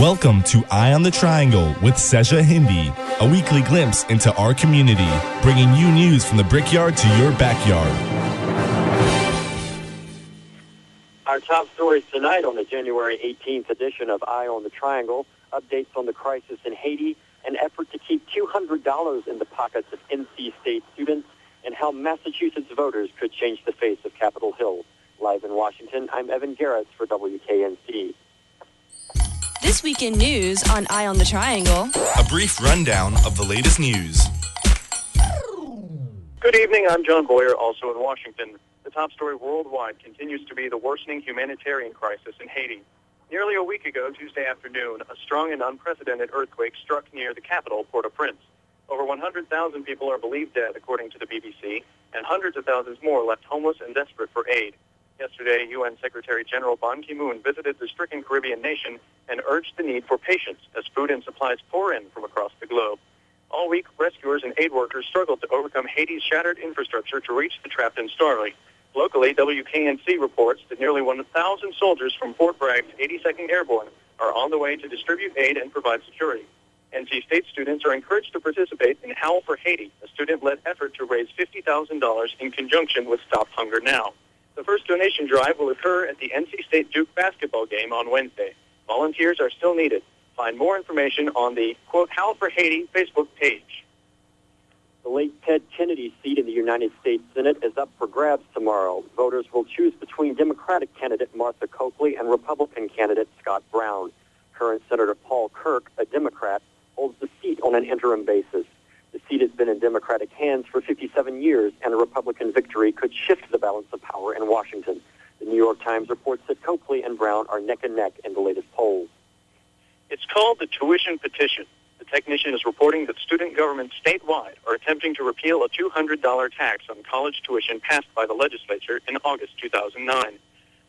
Welcome to Eye on the Triangle with Seja Hindi, a weekly glimpse into our community, bringing you news from the brickyard to your backyard. Our top stories tonight on the January 18th edition of Eye on the Triangle, updates on the crisis in Haiti, an effort to keep $200 in the pockets of NC State students, and how Massachusetts voters could change the face of Capitol Hill. Live in Washington, I'm Evan Garrett for WKNC. This week in news on Eye on the Triangle. A brief rundown of the latest news. Good evening. I'm John Boyer, also in Washington. The top story worldwide continues to be the worsening humanitarian crisis in Haiti. Nearly a week ago, Tuesday afternoon, a strong and unprecedented earthquake struck near the capital, Port-au-Prince. Over 100,000 people are believed dead, according to the BBC, and hundreds of thousands more left homeless and desperate for aid. Yesterday, UN Secretary General Ban Ki-moon visited the stricken Caribbean nation and urged the need for patience as food and supplies pour in from across the globe. All week, rescuers and aid workers struggled to overcome Haiti's shattered infrastructure to reach the trapped in Starly. Locally, WKNC reports that nearly 1,000 soldiers from Fort Bragg's 82nd Airborne are on the way to distribute aid and provide security. NC State students are encouraged to participate in Howl for Haiti, a student-led effort to raise $50,000 in conjunction with Stop Hunger Now. The first donation drive will occur at the NC State Duke basketball game on Wednesday. Volunteers are still needed. Find more information on the, quote, Howl for Haiti Facebook page. The late Ted Kennedy seat in the United States Senate is up for grabs tomorrow. Voters will choose between Democratic candidate Martha Coakley and Republican candidate Scott Brown. Current Senator Paul Kirk, a Democrat, holds the seat on an interim basis. The seat has been in Democratic hands for 57 years, and a Republican victory could shift the balance of power in Washington. The New York Times reports that Coakley and Brown are neck and neck in the latest polls. It's called the tuition petition. The technician is reporting that student governments statewide are attempting to repeal a $200 tax on college tuition passed by the legislature in August 2009.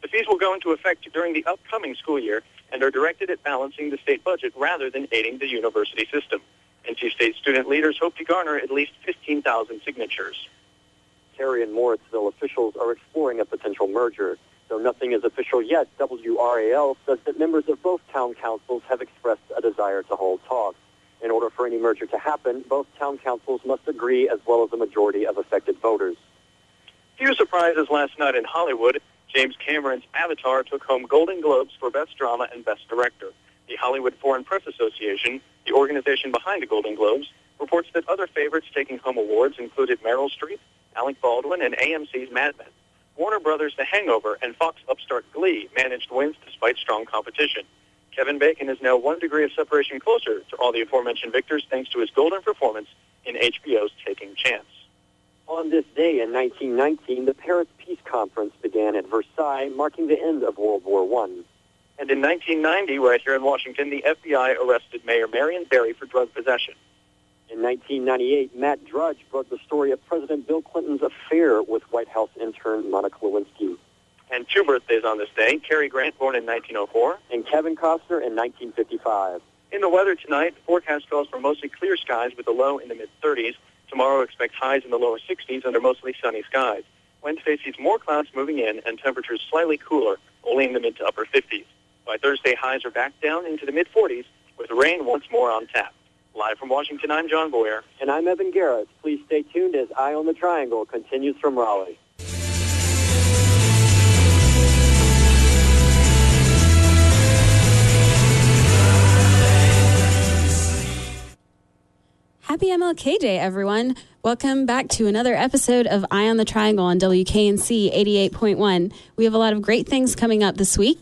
The fees will go into effect during the upcoming school year and are directed at balancing the state budget rather than aiding the university system. NC State student leaders hope to garner at least 15,000 signatures. Cary and Morrisville officials are exploring a potential merger. Though nothing is official yet, WRAL says that members of both town councils have expressed a desire to hold talks. In order for any merger to happen, both town councils must agree as well as a majority of affected voters. Few surprises last night in Hollywood. James Cameron's Avatar took home Golden Globes for Best Drama and Best Director. The Hollywood Foreign Press Association, the organization behind the Golden Globes, reports that other favorites taking home awards included Meryl Streep, Alec Baldwin, and AMC's Mad Men. Warner Brothers' The Hangover and Fox upstart Glee managed wins despite strong competition. Kevin Bacon is now one degree of separation closer to all the aforementioned victors thanks to his golden performance in HBO's Taking Chance. On this day in 1919, the Paris Peace Conference began at Versailles, marking the end of World War I. And in 1990, right here in Washington, the FBI arrested Mayor Marion Barry for drug possession. In 1998, Matt Drudge broke the story of President Bill Clinton's affair with White House intern Monica Lewinsky. And two birthdays on this day, Cary Grant, born in 1904. And Kevin Costner in 1955. In the weather tonight, the forecast calls for mostly clear skies with a low in the mid-30s. Tomorrow expect highs in the lower 60s under mostly sunny skies. Wednesday sees more clouds moving in and temperatures slightly cooler, only in the mid to upper 50s. By Thursday, highs are back down into the mid-40s with rain once more on tap. Live from Washington, I'm John Boyer. And I'm Evan Garrett. Please stay tuned as Eye on the Triangle continues from Raleigh. Happy MLK Day, everyone. Welcome back to another episode of Eye on the Triangle on WKNC 88.1. We have a lot of great things coming up this week.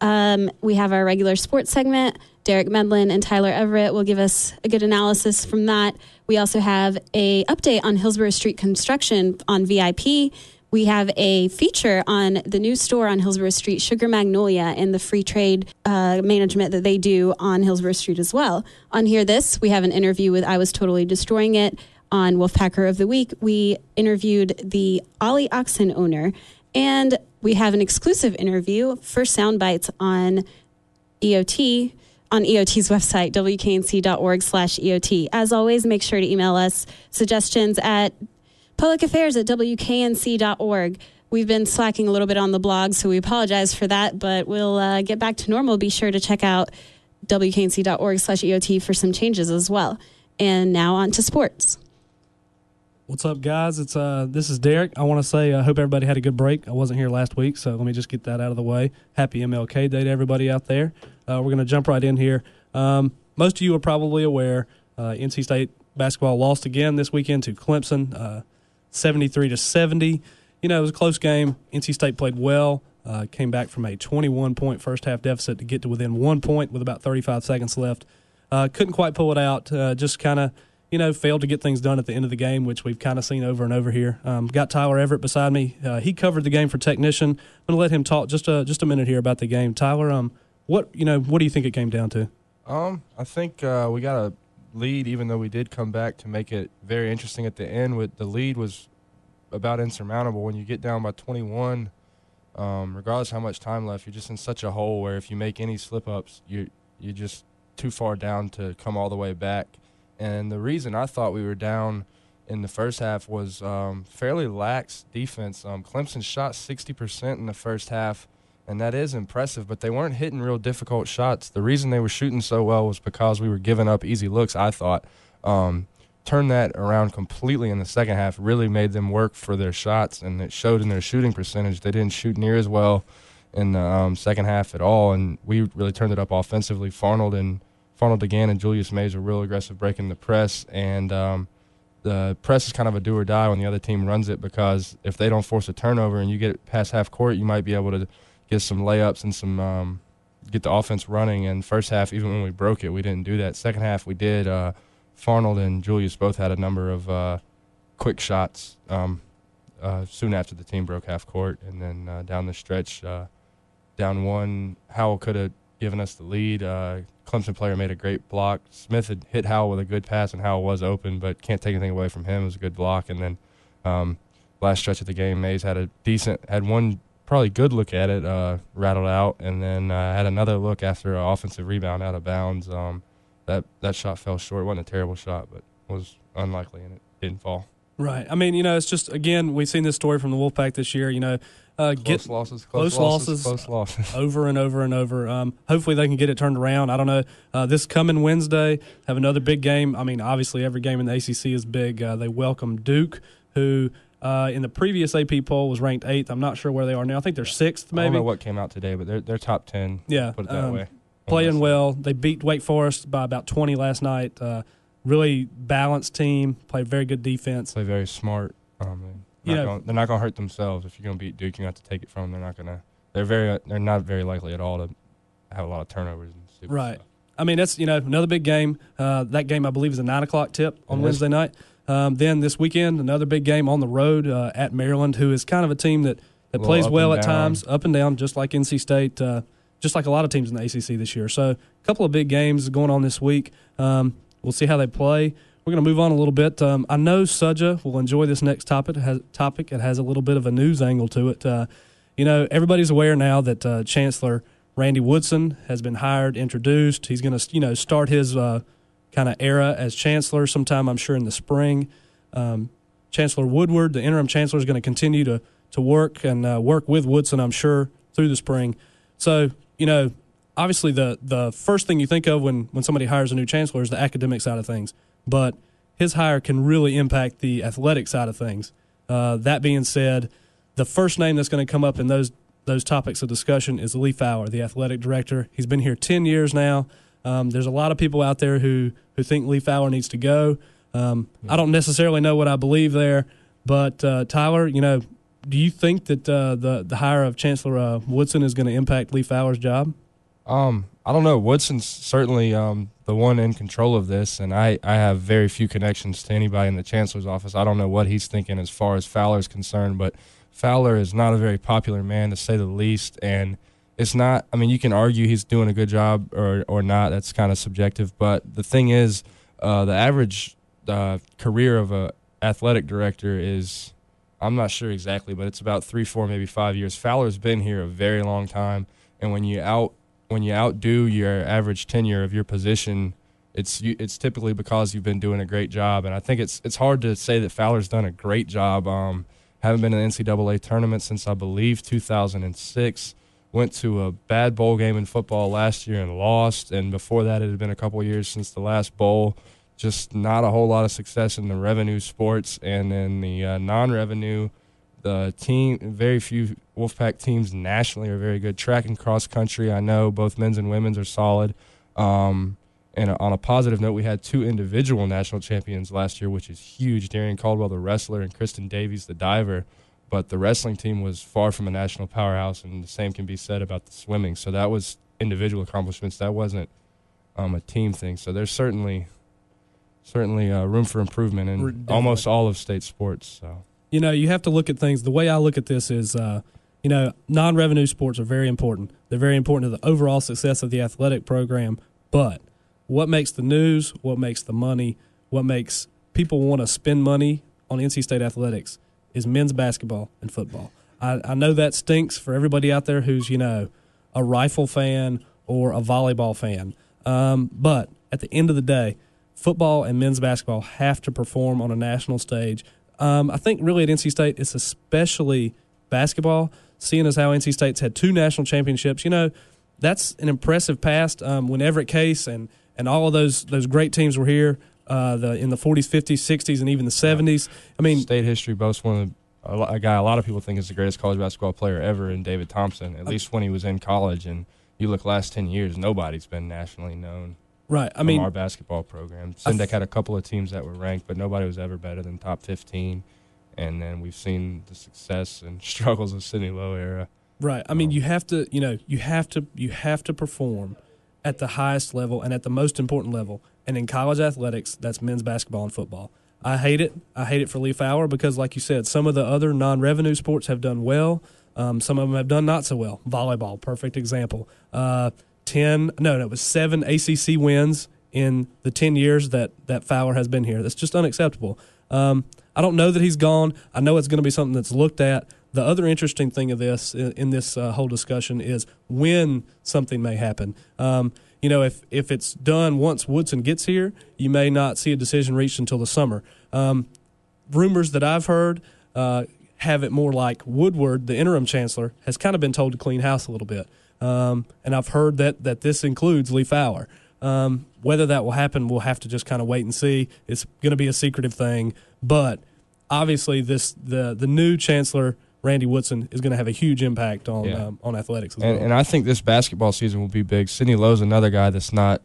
Um, we have our regular sports segment. Derek Medlin and Tyler Everett will give us a good analysis from that. We also have a update on Hillsborough Street construction on VIP. We have a feature on the new store on Hillsborough Street, Sugar Magnolia, and the free trade uh, management that they do on Hillsborough Street as well. On Hear This, we have an interview with I Was Totally Destroying It. On Wolfpacker of the Week, we interviewed the Ollie Oxen owner, and we have an exclusive interview for Soundbites on EOT on EOT's website, wknc.org slash EOT. As always, make sure to email us suggestions at publicaffairs at wknc.org. We've been slacking a little bit on the blog, so we apologize for that, but we'll uh, get back to normal. Be sure to check out wknc.org slash EOT for some changes as well. And now on to sports. What's up, guys? It's uh, this is Derek. I want to say I hope everybody had a good break. I wasn't here last week, so let me just get that out of the way. Happy MLK Day to everybody out there. Uh, we're to jump right in here. Um, most of you are probably aware uh, NC State basketball lost again this weekend to Clemson, uh, seventy-three to seventy. You know, it was a close game. NC State played well. Uh, came back from a 21 point first half deficit to get to within one point with about 35 seconds left. Uh, couldn't quite pull it out. Uh, just kind of, you know, failed to get things done at the end of the game, which we've kind of seen over and over here. Um, got Tyler Everett beside me. Uh, he covered the game for Technician. I'm going to let him talk just a just a minute here about the game. Tyler, um, what you know, what do you think it came down to? Um, I think uh, we got a lead, even though we did come back to make it very interesting at the end. With the lead was about insurmountable when you get down by 21 um, regardless how much time left, you're just in such a hole where if you make any slip ups, you're you're just too far down to come all the way back. And the reason I thought we were down in the first half was um, fairly lax defense. Um, Clemson shot 60% in the first half, and that is impressive, but they weren't hitting real difficult shots. The reason they were shooting so well was because we were giving up easy looks, I thought. Um, turned that around completely in the second half, really made them work for their shots, and it showed in their shooting percentage. They didn't shoot near as well in the um, second half at all, and we really turned it up offensively. Farnold and Farnold again and Julius Mays were real aggressive breaking the press, and um, the press is kind of a do or die when the other team runs it because if they don't force a turnover and you get past half court, you might be able to get some layups and some um, get the offense running. And first half, even when we broke it, we didn't do that. Second half, we did. Uh, Farnold and Julius both had a number of uh, quick shots um, uh, soon after the team broke half court, and then uh, down the stretch, uh, down one, Howell could have given us the lead. Uh, Clemson player made a great block. Smith had hit Howell with a good pass, and Howell was open, but can't take anything away from him. It was a good block, and then um, last stretch of the game, Mays had a decent, had one probably good look at it, uh, rattled out, and then had another look after an offensive rebound out of bounds. Um, that that shot fell short. It wasn't a terrible shot, but was unlikely and it didn't fall. Right. I mean, you know, it's just again we've seen this story from the Wolfpack this year. You know, uh, close get losses, close, close losses, losses, close losses, over and over and over. Um, hopefully, they can get it turned around. I don't know. Uh, this coming Wednesday, have another big game. I mean, obviously, every game in the ACC is big. Uh, they welcome Duke, who uh, in the previous AP poll was ranked eighth. I'm not sure where they are now. I think they're sixth, maybe. I don't know what came out today, but they're they're top ten. Yeah, put it that um, way playing well. They beat Wake Forest by about 20 last night. Uh, really balanced team. Play very good defense. Play very smart. Um, they're, not gonna, they're not going to hurt themselves. If you're going to beat Duke, you have to take it from them. They're not going to. They're very. They're not very likely at all to have a lot of turnovers. And right. Stuff. I mean, that's you know another big game. Uh, that game I believe is a nine o'clock tip on Wednesday night. Um, then this weekend, another big game on the road uh, at Maryland, who is kind of a team that, that plays well at times, up and down, just like NC State. Uh, just like a lot of teams in the ACC this year. So a couple of big games going on this week. Um, we'll see how they play. We're going to move on a little bit. Um, I know Sudja will enjoy this next topic. Has, topic. It has a little bit of a news angle to it. Uh, you know, everybody's aware now that uh, Chancellor Randy Woodson has been hired, introduced. He's going to, you know, start his uh, kind of era as chancellor sometime, I'm sure, in the spring. Um, chancellor Woodward, the interim chancellor, is going to continue to to work and uh, work with Woodson, I'm sure, through the spring. So you know, obviously the the first thing you think of when when somebody hires a new chancellor is the academic side of things, but his hire can really impact the athletic side of things. Uh, that being said, the first name that's going to come up in those those topics of discussion is Lee Fowler, the athletic director. He's been here ten years now. Um, there's a lot of people out there who who think Lee Fowler needs to go. Um, I don't necessarily know what I believe there, but uh, Tyler, you know, do you think that uh, the the hire of Chancellor uh, Woodson is going to impact Lee Fowler's job? Um, I don't know. Woodson's certainly um, the one in control of this, and I, I have very few connections to anybody in the chancellor's office. I don't know what he's thinking as far as Fowler's concerned, but Fowler is not a very popular man to say the least, and it's not. I mean, you can argue he's doing a good job or or not. That's kind of subjective, but the thing is, uh, the average uh, career of a athletic director is I'm not sure exactly, but it's about three, four, maybe five years. Fowler's been here a very long time, and when you out when you outdo your average tenure of your position, it's it's typically because you've been doing a great job. And I think it's it's hard to say that Fowler's done a great job. Um, haven't been in the NCAA tournament since I believe 2006. went to a bad bowl game in football last year and lost. And before that, it had been a couple years since the last bowl. Just not a whole lot of success in the revenue sports and then the uh, non-revenue. The team, very few Wolfpack teams nationally are very good. Track and cross country, I know both men's and women's are solid. Um, and on a positive note, we had two individual national champions last year, which is huge. Darrion Caldwell, the wrestler, and Kristen Davies, the diver but the wrestling team was far from a national powerhouse, and the same can be said about the swimming. So that was individual accomplishments. That wasn't um, a team thing. So there's certainly certainly uh, room for improvement in almost all of state sports. So you know, you have to look at things. The way I look at this is, uh, you know, non-revenue sports are very important. They're very important to the overall success of the athletic program. But what makes the news? What makes the money? What makes people want to spend money on NC State athletics? is men's basketball and football. I, I know that stinks for everybody out there who's, you know, a rifle fan or a volleyball fan. Um, but at the end of the day, football and men's basketball have to perform on a national stage. Um, I think really at NC State, it's especially basketball, seeing as how NC State's had two national championships. You know, that's an impressive past. Um, when Everett Case and, and all of those those great teams were here, uh, the in the 40s, 50s, 60s, and even the 70s. I mean, state history boasts one of the a, a guy a lot of people think is the greatest college basketball player ever in David Thompson. At least when he was in college, and you look last ten years, nobody's been nationally known. Right. I mean, our basketball program. Sendek had a couple of teams that were ranked, but nobody was ever better than top 15. And then we've seen the success and struggles of Sidney Lowe era. Right. I mean, um, you have to, you know, you have to, you have to perform at the highest level and at the most important level. And in college athletics, that's men's basketball and football. I hate it. I hate it for Lee Fowler because, like you said, some of the other non-revenue sports have done well. Um, some of them have done not so well. Volleyball, perfect example. Uh, ten, no, no, it was seven ACC wins in the ten years that that Fowler has been here. That's just unacceptable. Um, I don't know that he's gone. I know it's going to be something that's looked at. The other interesting thing of this in, in this uh, whole discussion is when something may happen. Um, you know, if if it's done once Woodson gets here, you may not see a decision reached until the summer. Um, rumors that I've heard uh, have it more like Woodward, the interim chancellor, has kind of been told to clean house a little bit, um, and I've heard that that this includes Lee Fowler. Um, whether that will happen, we'll have to just kind of wait and see. It's going to be a secretive thing, but obviously, this the the new chancellor Randy Woodson is going to have a huge impact on yeah. um, on athletics. And, well. and, I think this basketball season will be big. Sidney Lowe's another guy that's not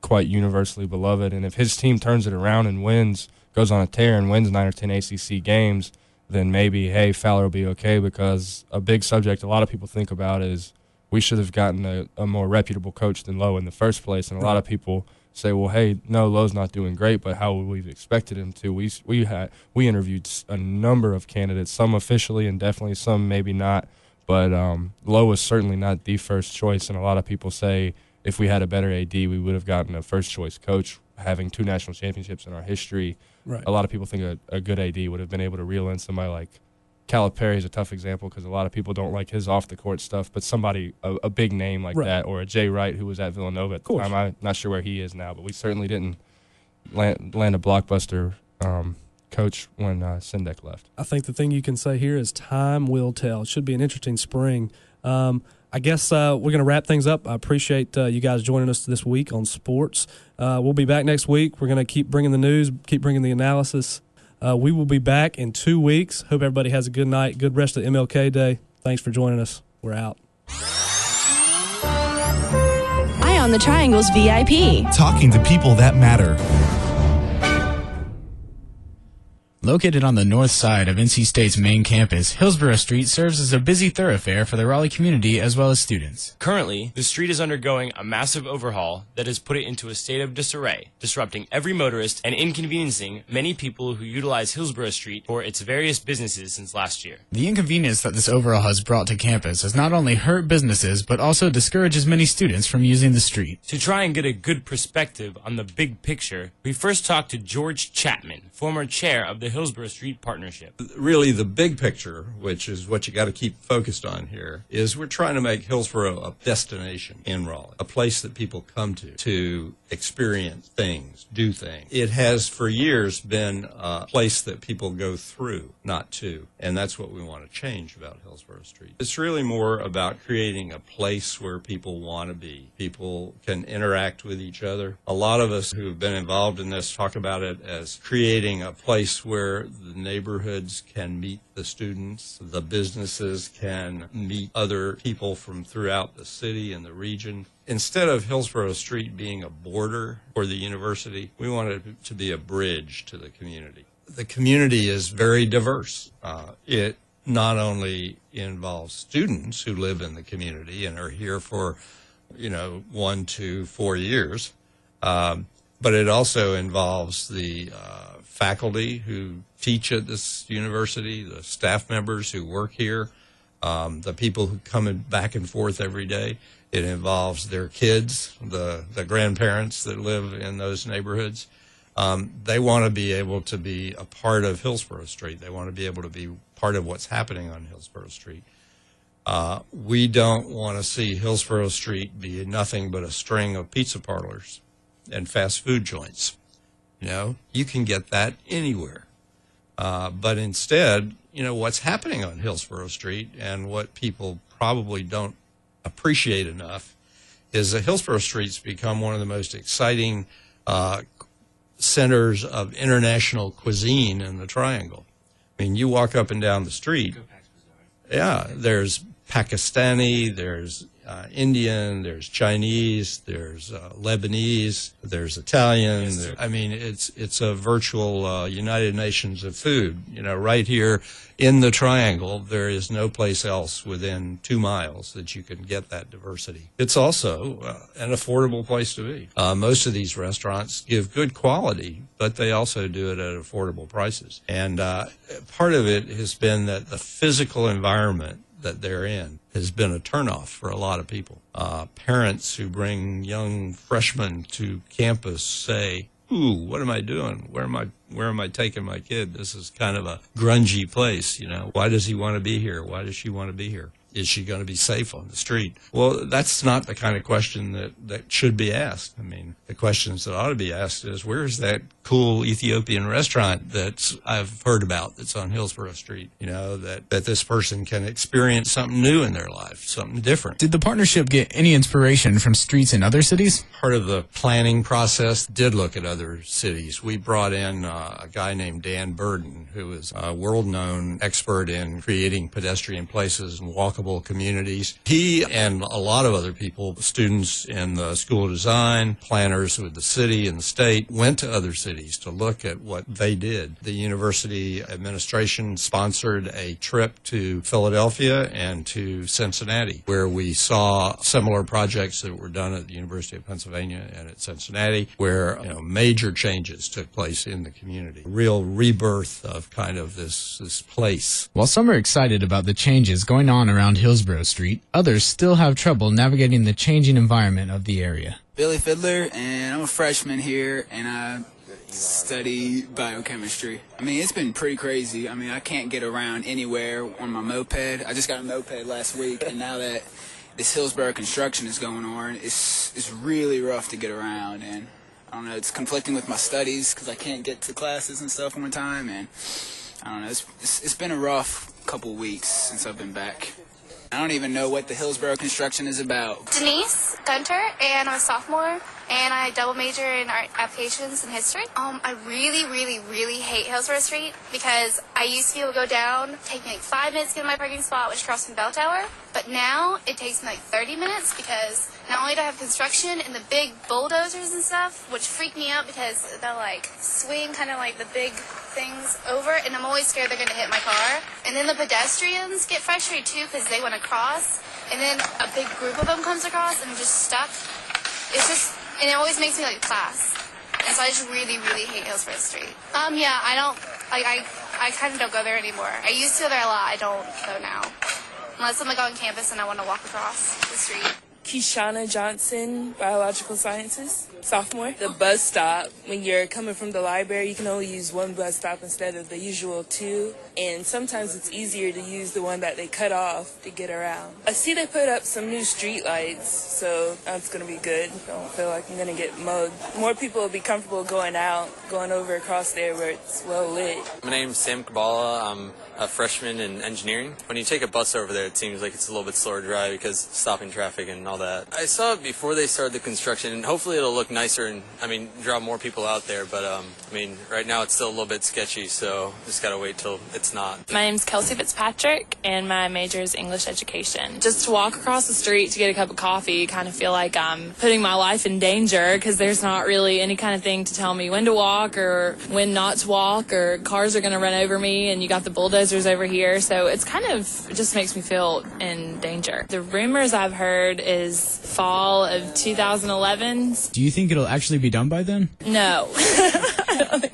quite universally beloved, and if his team turns it around and wins, goes on a tear and wins nine or ten ACC games, then maybe hey Fowler will be okay because a big subject a lot of people think about is we should have gotten a, a more reputable coach than Lowe in the first place, and a lot of people say, well, hey, no, Lowe's not doing great, but how would we have expected him to? We we had we interviewed a number of candidates, some officially and definitely some maybe not, but um, Lowe was certainly not the first choice. And a lot of people say if we had a better AD, we would have gotten a first choice coach. Having two national championships in our history, right. a lot of people think a, a good AD would have been able to reel in somebody like Calipari is a tough example because a lot of people don't like his off the court stuff, but somebody a, a big name like right. that, or a Jay Wright who was at Villanova at the time, I'm not sure where he is now, but we certainly didn't land, land a blockbuster um, coach when uh, Sendek left. I think the thing you can say here is time will tell. It should be an interesting spring. Um, I guess uh, we're going to wrap things up. I appreciate uh, you guys joining us this week on sports. Uh, we'll be back next week. We're going to keep bringing the news, keep bringing the analysis. Uh, we will be back in two weeks. Hope everybody has a good night, good rest of MLK Day. Thanks for joining us. We're out. Eye on the Triangles VIP. Talking to people that matter. Located on the north side of NC State's main campus, Hillsborough Street serves as a busy thoroughfare for the Raleigh community as well as students. Currently, the street is undergoing a massive overhaul that has put it into a state of disarray, disrupting every motorist and inconveniencing many people who utilize Hillsborough Street for its various businesses since last year. The inconvenience that this overhaul has brought to campus has not only hurt businesses, but also discourages many students from using the street. To try and get a good perspective on the big picture, we first talked to George Chapman, former chair of the Hillsborough Street Partnership. Really, the big picture, which is what you got to keep focused on here, is we're trying to make Hillsborough a destination in Raleigh, a place that people come to to experience things, do things. It has for years been a place that people go through, not to. And that's what we want to change about Hillsborough Street. It's really more about creating a place where people want to be. People can interact with each other. A lot of us who have been involved in this talk about it as creating a place where the neighborhoods can meet the students, the businesses can meet other people from throughout the city and the region. Instead of Hillsborough Street being a border for the university, we want it to be a bridge to the community. The community is very diverse. Uh, it not only involves students who live in the community and are here for, you know, one to four years, um, but it also involves the uh, faculty who teach at this university, the staff members who work here, um, the people who come in back and forth every day. It involves their kids, the, the grandparents that live in those neighborhoods. Um, they want to be able to be a part of Hillsborough Street. They want to be able to be part of what's happening on Hillsborough Street. Uh, we don't want to see Hillsborough Street be nothing but a string of pizza parlors and fast food joints. You know, you can get that anywhere. Uh, but instead, you know, what's happening on Hillsborough Street and what people probably don't appreciate enough is that Hillsborough Street's become one of the most exciting uh, centers of international cuisine in the Triangle. I mean, you walk up and down the street. Yeah, there's Pakistani, there's uh, Indian, there's Chinese, there's uh, Lebanese, there's Italian. Yes, there, I mean, it's it's a virtual uh, United Nations of food. You know, right here in the Triangle, there is no place else within two miles that you can get that diversity. It's also uh, an affordable place to be. Uh, most of these restaurants give good quality, but they also do it at affordable prices. And uh, part of it has been that the physical environment that they're in has been a turnoff for a lot of people. Uh, parents who bring young freshmen to campus say, "Ooh, what am I doing? Where am I? Where am I taking my kid? This is kind of a grungy place. You know, why does he want to be here? Why does she want to be here?" Is she going to be safe on the street? Well, that's not the kind of question that, that should be asked. I mean, the questions that ought to be asked is where's that cool Ethiopian restaurant that I've heard about that's on Hillsborough Street? You know, that, that this person can experience something new in their life, something different. Did the partnership get any inspiration from streets in other cities? Part of the planning process did look at other cities. We brought in uh, a guy named Dan Burden, who is a world known expert in creating pedestrian places and walkable communities. He and a lot of other people, students in the School of Design, planners with the city and the state, went to other cities to look at what they did. The university administration sponsored a trip to Philadelphia and to Cincinnati, where we saw similar projects that were done at the University of Pennsylvania and at Cincinnati, where you know, major changes took place in the community. A Real rebirth of kind of this, this place. While some are excited about the changes going on around around Hillsborough Street, others still have trouble navigating the changing environment of the area. Billy Fiddler, and I'm a freshman here, and I study biochemistry. I mean, it's been pretty crazy. I mean, I can't get around anywhere on my moped. I just got a moped last week, and now that this Hillsborough construction is going on, it's it's really rough to get around, and I don't know. It's conflicting with my studies because I can't get to classes and stuff on time, and I don't know. It's, it's, it's been a rough couple weeks since I've been back. I don't even know what the Hillsborough construction is about. Denise Gunter, and I'm a sophomore, and I double major in art applications and history. Um, I really, really, really hate Hillsborough Street because I used to be able to go down, take me like five minutes to get my parking spot, which across from Bell Tower, but now it takes me like 30 minutes because not only do I have construction and the big bulldozers and stuff, which freak me out because they'll like swing kind of like the big things over, and I'm always scared they're going to hit my car. And then the pedestrians get frustrated too because they want to cross, and then a big group of them comes across and I'm just stuck. It's just, and it always makes me like class. And so I just really, really hate Hillsborough Street. Um, yeah, I don't, like, I, I kind of don't go there anymore. I used to go there a lot. I don't go now. Unless I'm like on campus and I want to walk across the street. Kishana Johnson, Biological Sciences, sophomore. The bus stop, when you're coming from the library, you can only use one bus stop instead of the usual two. And sometimes it's easier to use the one that they cut off to get around. I see they put up some new street lights, so that's going to be good. I don't feel like I'm going to get mugged. More people will be comfortable going out, going over across there where it's well lit. My name's Sam Kabala. I'm a freshman in engineering. When you take a bus over there, it seems like it's a little bit slower to drive because stopping traffic and all that. I saw it before they started the construction, and hopefully it'll look nicer and, I mean, draw more people out there. But, um, I mean, right now it's still a little bit sketchy, so just gotta wait till it's not. My name's Kelsey Fitzpatrick, and my major is English education. Just to walk across the street to get a cup of coffee, kind of feel like I'm putting my life in danger because there's not really any kind of thing to tell me when to walk or when not to walk, or cars are going to run over me, and you got the bulldozers over here. So it's kind of it just makes me feel in danger. The rumors I've heard is fall of 2011. Do you think it'll actually be done by then? No.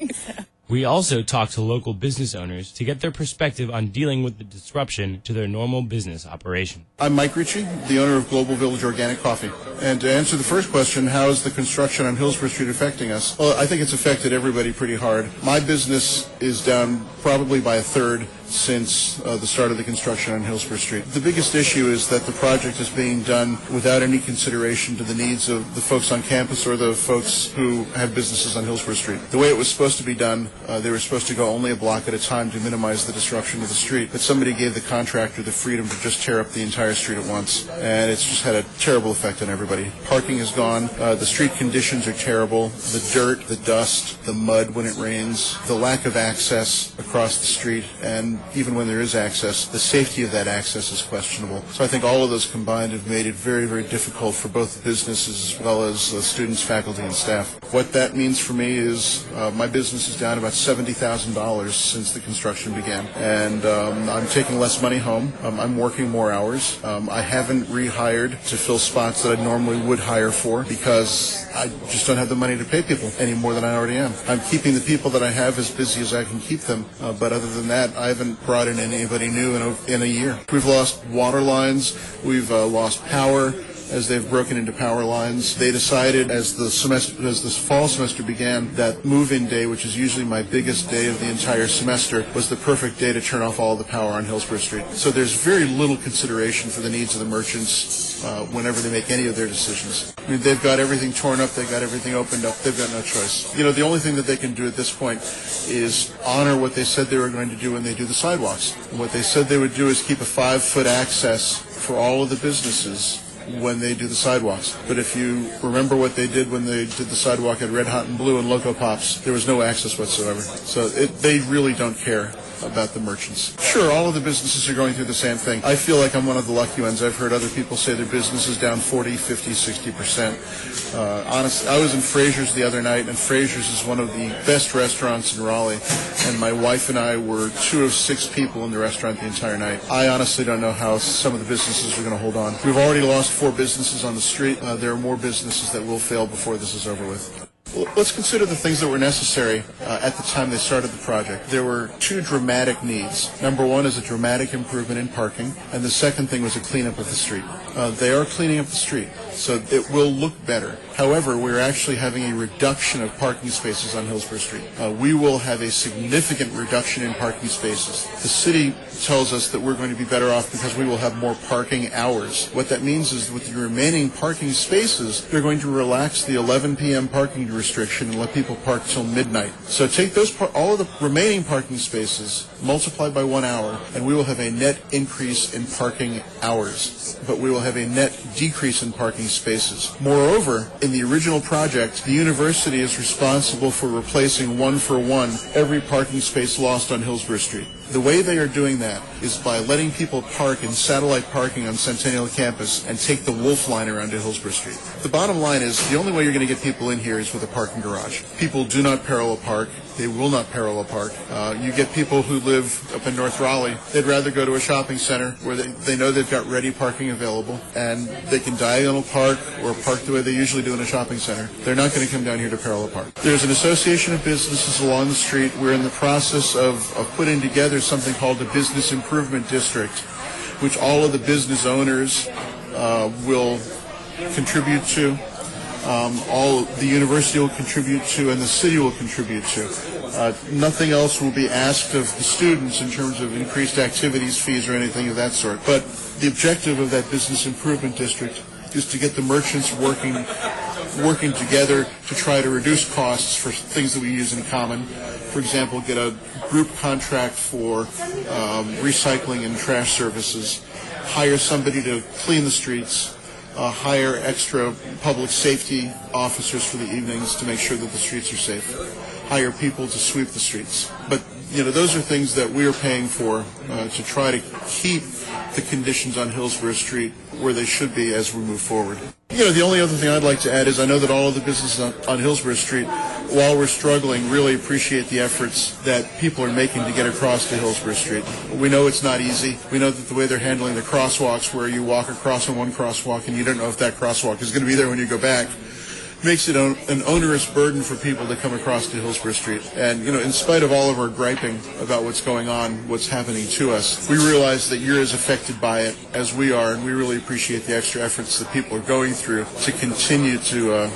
We also talked to local business owners to get their perspective on dealing with the disruption to their normal business operation. I'm Mike Ricci, the owner of Global Village Organic Coffee. And to answer the first question, how is the construction on Hillsborough Street affecting us? Well, I think it's affected everybody pretty hard. My business is down probably by a third since uh, the start of the construction on Hillsborough Street. The biggest issue is that the project is being done without any consideration to the needs of the folks on campus or the folks who have businesses on Hillsborough Street. The way it was supposed to be done, uh, they were supposed to go only a block at a time to minimize the disruption to the street, but somebody gave the contractor the freedom to just tear up the entire street at once, and it's just had a terrible effect on everybody. Parking is gone, uh, the street conditions are terrible, the dirt, the dust, the mud when it rains, the lack of access across the street, and even when there is access, the safety of that access is questionable. So I think all of those combined have made it very, very difficult for both the businesses as well as uh, students, faculty, and staff. What that means for me is uh, my business is down about $70,000 since the construction began. And um, I'm taking less money home. Um, I'm working more hours. Um, I haven't rehired to fill spots that I normally would hire for because I just don't have the money to pay people any more than I already am. I'm keeping the people that I have as busy as I can keep them. Uh, but other than that, I haven't brought in anybody new in a, in a year. We've lost water lines. We've uh, lost power as they've broken into power lines. They decided as the semester, as this fall semester began, that move-in day, which is usually my biggest day of the entire semester, was the perfect day to turn off all the power on Hillsborough Street. So there's very little consideration for the needs of the merchants uh, whenever they make any of their decisions. I mean, they've got everything torn up, they've got everything opened up, they've got no choice. You know, the only thing that they can do at this point is honor what they said they were going to do when they do the sidewalks. And what they said they would do is keep a five-foot access for all of the businesses when they do the sidewalks. But if you remember what they did when they did the sidewalk at Red Hot and Blue and Loco Pops, there was no access whatsoever. So it, they really don't care about the merchants. Sure, all of the businesses are going through the same thing. I feel like I'm one of the lucky ones. I've heard other people say their business is down 40, 50, 60 percent. Uh, honestly, I was in Frazier's the other night, and Frazier's is one of the best restaurants in Raleigh. And my wife and I were two of six people in the restaurant the entire night. I honestly don't know how some of the businesses are going to hold on. We've already lost four businesses on the street. Uh, there are more businesses that will fail before this is over with. Let's consider the things that were necessary uh, at the time they started the project. There were two dramatic needs. Number one is a dramatic improvement in parking, and the second thing was a cleanup of the street. Uh, they are cleaning up the street, so it will look better. However, we're actually having a reduction of parking spaces on Hillsborough Street. Uh, we will have a significant reduction in parking spaces. The city tells us that we're going to be better off because we will have more parking hours. What that means is with the remaining parking spaces, they're going to relax the 11 p.m. parking restriction and let people park till midnight. So take those par- all of the remaining parking spaces, multiply by one hour, and we will have a net increase in parking hours. But we will have a net decrease in parking spaces. Moreover, in the original project, the university is responsible for replacing one for one every parking space lost on Hillsborough Street. The way they are doing that is by letting people park in satellite parking on Centennial campus and take the Wolfline around to Hillsborough Street. The bottom line is the only way you're going to get people in here is with a parking garage. People do not parallel park. They will not parallel park. Uh, you get people who live up in North Raleigh. They'd rather go to a shopping center where they, they know they've got ready parking available and they can diagonal park or park the way they usually do in a shopping center. They're not going to come down here to parallel park. There's an association of businesses along the street. We're in the process of, of putting together something called a business improvement district, which all of the business owners uh, will contribute to, um, all the university will contribute to, and the city will contribute to. Uh, nothing else will be asked of the students in terms of increased activities, fees, or anything of that sort. But the objective of that business improvement district is to get the merchants working working together to try to reduce costs for things that we use in common. For example, get a group contract for um, recycling and trash services, hire somebody to clean the streets, uh, hire extra public safety officers for the evenings to make sure that the streets are safe, hire people to sweep the streets. But you know, those are things that we are paying for uh, to try to keep the conditions on Hillsborough Street where they should be as we move forward. You know, the only other thing I'd like to add is I know that all of the businesses on, on Hillsborough Street, while we're struggling, really appreciate the efforts that people are making to get across to Hillsborough Street. We know it's not easy. We know that the way they're handling the crosswalks, where you walk across on one crosswalk and you don't know if that crosswalk is going to be there when you go back, makes it an onerous burden for people to come across to Hillsborough Street. And, you know, in spite of all of our griping about what's going on, what's happening to us, we realize that you're as affected by it as we are, and we really appreciate the extra efforts that people are going through to continue to uh,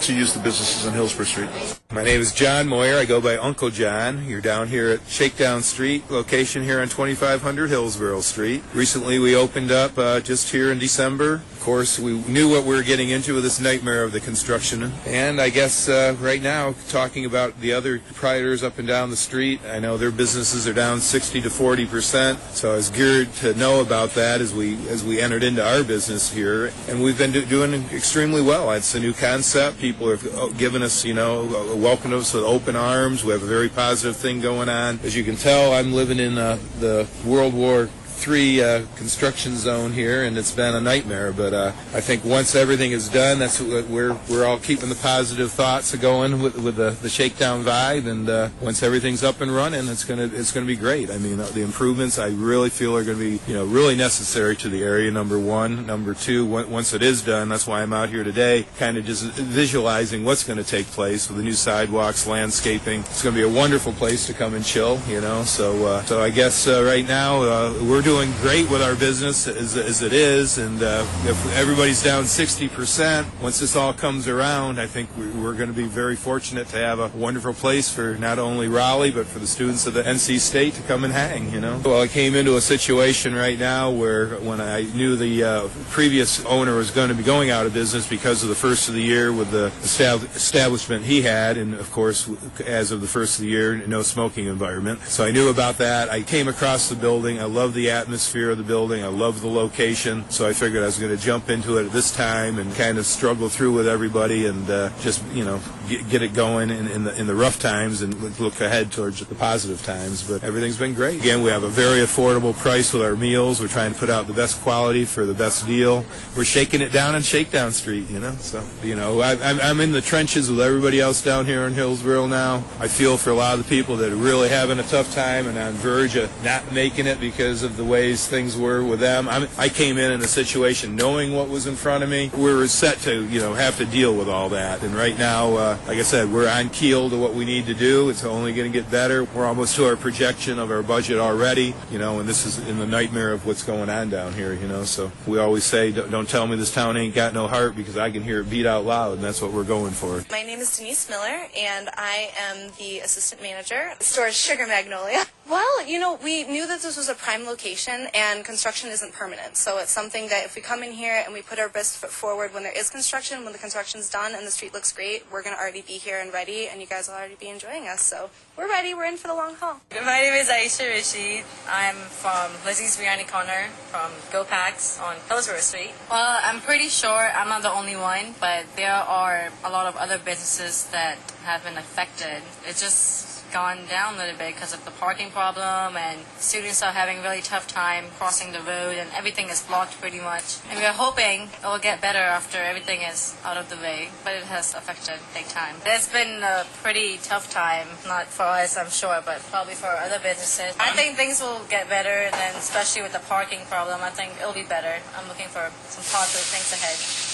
to use the businesses on Hillsborough Street. My name is John Moyer. I go by Uncle John. You're down here at Shakedown Street, location here on 2500 Hillsborough Street. Recently, we opened up uh, just here in December. Of course, we knew what we were getting into with this nightmare of the construction. And I guess uh, right now, talking about the other proprietors up and down the street, I know their businesses are down 60 to 40 percent. So I was geared to know about that as we as we entered into our business here, and we've been do- doing extremely well. It's a new concept. People have uh, given us, you know, welcomed us with open arms. We have a very positive thing going on. As you can tell, I'm living in uh, the World War three uh, construction zone here, and it's been a nightmare. But uh, I think once everything is done, that's what we're we're all keeping the positive thoughts going with, with the, the shakedown vibe. And uh, once everything's up and running, it's gonna it's gonna be great. I mean, the improvements I really feel are to be you know really necessary to the area. Number one, number two. Once it is done, that's why I'm out here today, kind of just visualizing what's going to take place with the new sidewalks, landscaping. It's going to be a wonderful place to come and chill. You know, so uh, so I guess uh, right now uh, we're doing great with our business as, as it is, and uh, if everybody's down 60%, once this all comes around, I think we're going to be very fortunate to have a wonderful place for not only Raleigh, but for the students of the NC State to come and hang, you know. Well, I came into a situation right now where when I knew the uh, previous owner was going to be going out of business because of the first of the year with the establishment he had, and of course, as of the first of the year, no smoking environment. So I knew about that. I came across the building. I love the atmosphere of the building. I love the location, so I figured I was going to jump into it at this time and kind of struggle through with everybody and uh, just you know get, get it going in, in, the in the rough times and look ahead towards the positive times. But everything's been great. Again, we have a very affordable price with our meals. We're trying to put out the best quality for the best deal. We're shaking it down on Shakedown Street, you know. So you know, I, I'm in the trenches with everybody else down here in Hillsborough now. I feel for a lot of the people that are really having a tough time and on verge of not making it because of the ways things were with them. I, I came in in a situation knowing what was in front of me. We were set to, you know, have to deal with all that. And right now, uh, like I said, we're on keel to what we need to do. It's only going to get better. We're almost to our projection of our budget already, you know, and this is in the nightmare of what's going on down here, you know. So we always say, don't, don't tell me this town ain't got no heart because I can hear it beat out loud, and that's what we're going for. My name is Denise Miller, and I am the assistant manager at store Sugar Magnolia. Well, you know, we knew that this was a prime location and construction isn't permanent. So it's something that if we come in here and we put our best foot forward when there is construction, when the construction's done and the street looks great, we're going to already be here and ready and you guys will already be enjoying us. So we're ready. We're in for the long haul. My name is Aisha Rashid. I'm from Lizzie's Biryani Corner from Go Packs on Hillsborough Street. Well, I'm pretty sure I'm not the only one, but there are a lot of other businesses that have been affected. It just gone down a little bit because of the parking problem and students are having really tough time crossing the road and everything is blocked pretty much. And we are hoping it will get better after everything is out of the way, but it has affected big time. It's been a pretty tough time, not for us I'm sure, but probably for other businesses. I think things will get better and then especially with the parking problem, I think it'll be better. I'm looking for some positive things ahead.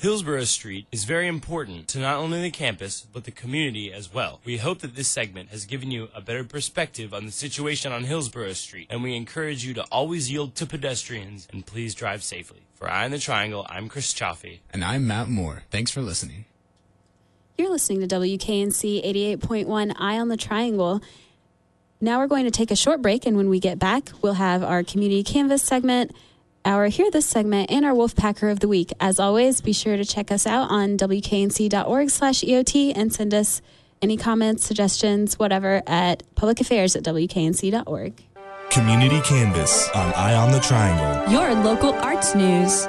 Hillsborough Street is very important to not only the campus, but the community as well. We hope that this segment has given you a better perspective on the situation on Hillsborough Street, and we encourage you to always yield to pedestrians and please drive safely. For Eye on the Triangle, I'm Chris Chaffee. And I'm Matt Moore. Thanks for listening. You're listening to WKNC 88.1 Eye on the Triangle. Now we're going to take a short break, and when we get back, we'll have our community canvas segment, our Hear This segment, and our Wolfpacker of the Week. As always, be sure to check us out on wknc.org slash EOT and send us any comments, suggestions, whatever, at publicaffairs at wknc.org. Community Canvas on Eye on the Triangle. Your local arts news.